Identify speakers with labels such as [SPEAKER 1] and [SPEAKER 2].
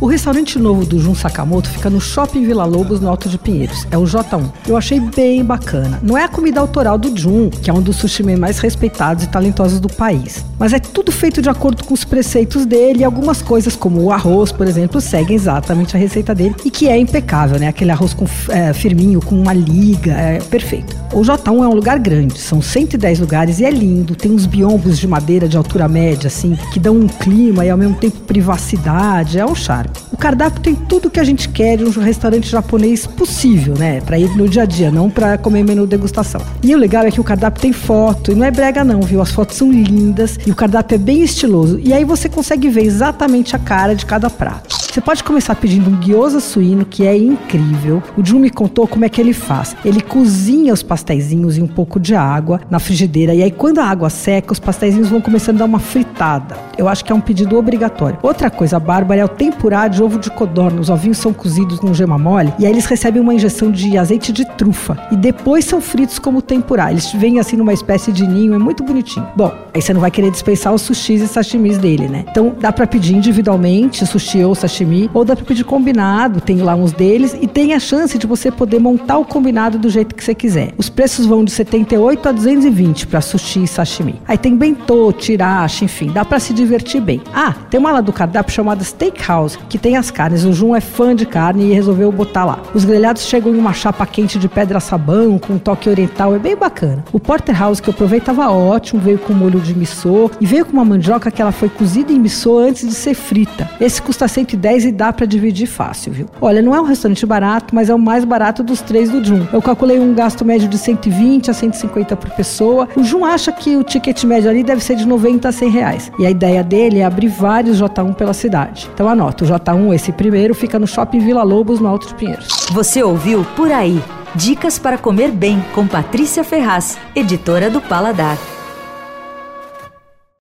[SPEAKER 1] O restaurante novo do Jun Sakamoto fica no Shopping Vila Lobos, no Alto de Pinheiros. É o J1. Eu achei bem bacana. Não é a comida autoral do Jun, que é um dos sushi mais respeitados e talentosos do país. Mas é tudo feito de acordo com os preceitos dele e algumas coisas, como o arroz, por exemplo, seguem exatamente a receita dele e que é impecável, né? Aquele arroz com é, firminho, com uma liga, é perfeito. O J1 é um lugar grande, são 110 lugares e é lindo. Tem uns biombos de madeira de altura média, assim, que dão um clima e ao mesmo tempo privacidade. É um charme. O cardápio tem tudo que a gente quer de um restaurante japonês possível, né? Para ir no dia a dia, não para comer menu degustação. E o legal é que o cardápio tem foto, e não é brega não, viu? As fotos são lindas e o cardápio é bem estiloso. E aí você consegue ver exatamente a cara de cada prato. Você pode começar pedindo um gyoza suíno, que é incrível. O Jun me contou como é que ele faz. Ele cozinha os pastéisinhos em um pouco de água na frigideira. E aí, quando a água seca, os pastéisinhos vão começando a dar uma fritada. Eu acho que é um pedido obrigatório. Outra coisa bárbara é o tempurá de ovo de codorna. Os ovinhos são cozidos com gema mole e aí eles recebem uma injeção de azeite de trufa. E depois são fritos como tempurá. Eles vêm assim numa espécie de ninho, é muito bonitinho. Bom, aí você não vai querer dispensar os sushis e sashimis dele, né? Então dá para pedir individualmente, sushi ou sashimi sashimi, ou dá para pedir combinado, tem lá uns deles, e tem a chance de você poder montar o combinado do jeito que você quiser. Os preços vão de 78 a 220 para sushi e sashimi. Aí tem bentô, tiracha, enfim, dá para se divertir bem. Ah, tem uma lá do cardápio chamada Steakhouse, que tem as carnes. O Jun é fã de carne e resolveu botar lá. Os grelhados chegam em uma chapa quente de pedra-sabão, com um toque oriental, é bem bacana. O Porterhouse que eu provei tava ótimo, veio com molho de missô e veio com uma mandioca que ela foi cozida em missô antes de ser frita. Esse custa 110 10 e dá para dividir fácil, viu? Olha, não é um restaurante barato, mas é o mais barato dos três do Jun. Eu calculei um gasto médio de 120 a 150 por pessoa. O Jun acha que o ticket médio ali deve ser de 90 a 100 reais. E a ideia dele é abrir vários J1 pela cidade. Então anota, o J1, esse primeiro, fica no Shopping Vila Lobos, no Alto de Pinheiros.
[SPEAKER 2] Você ouviu Por Aí. Dicas para comer bem com Patrícia Ferraz, editora do Paladar.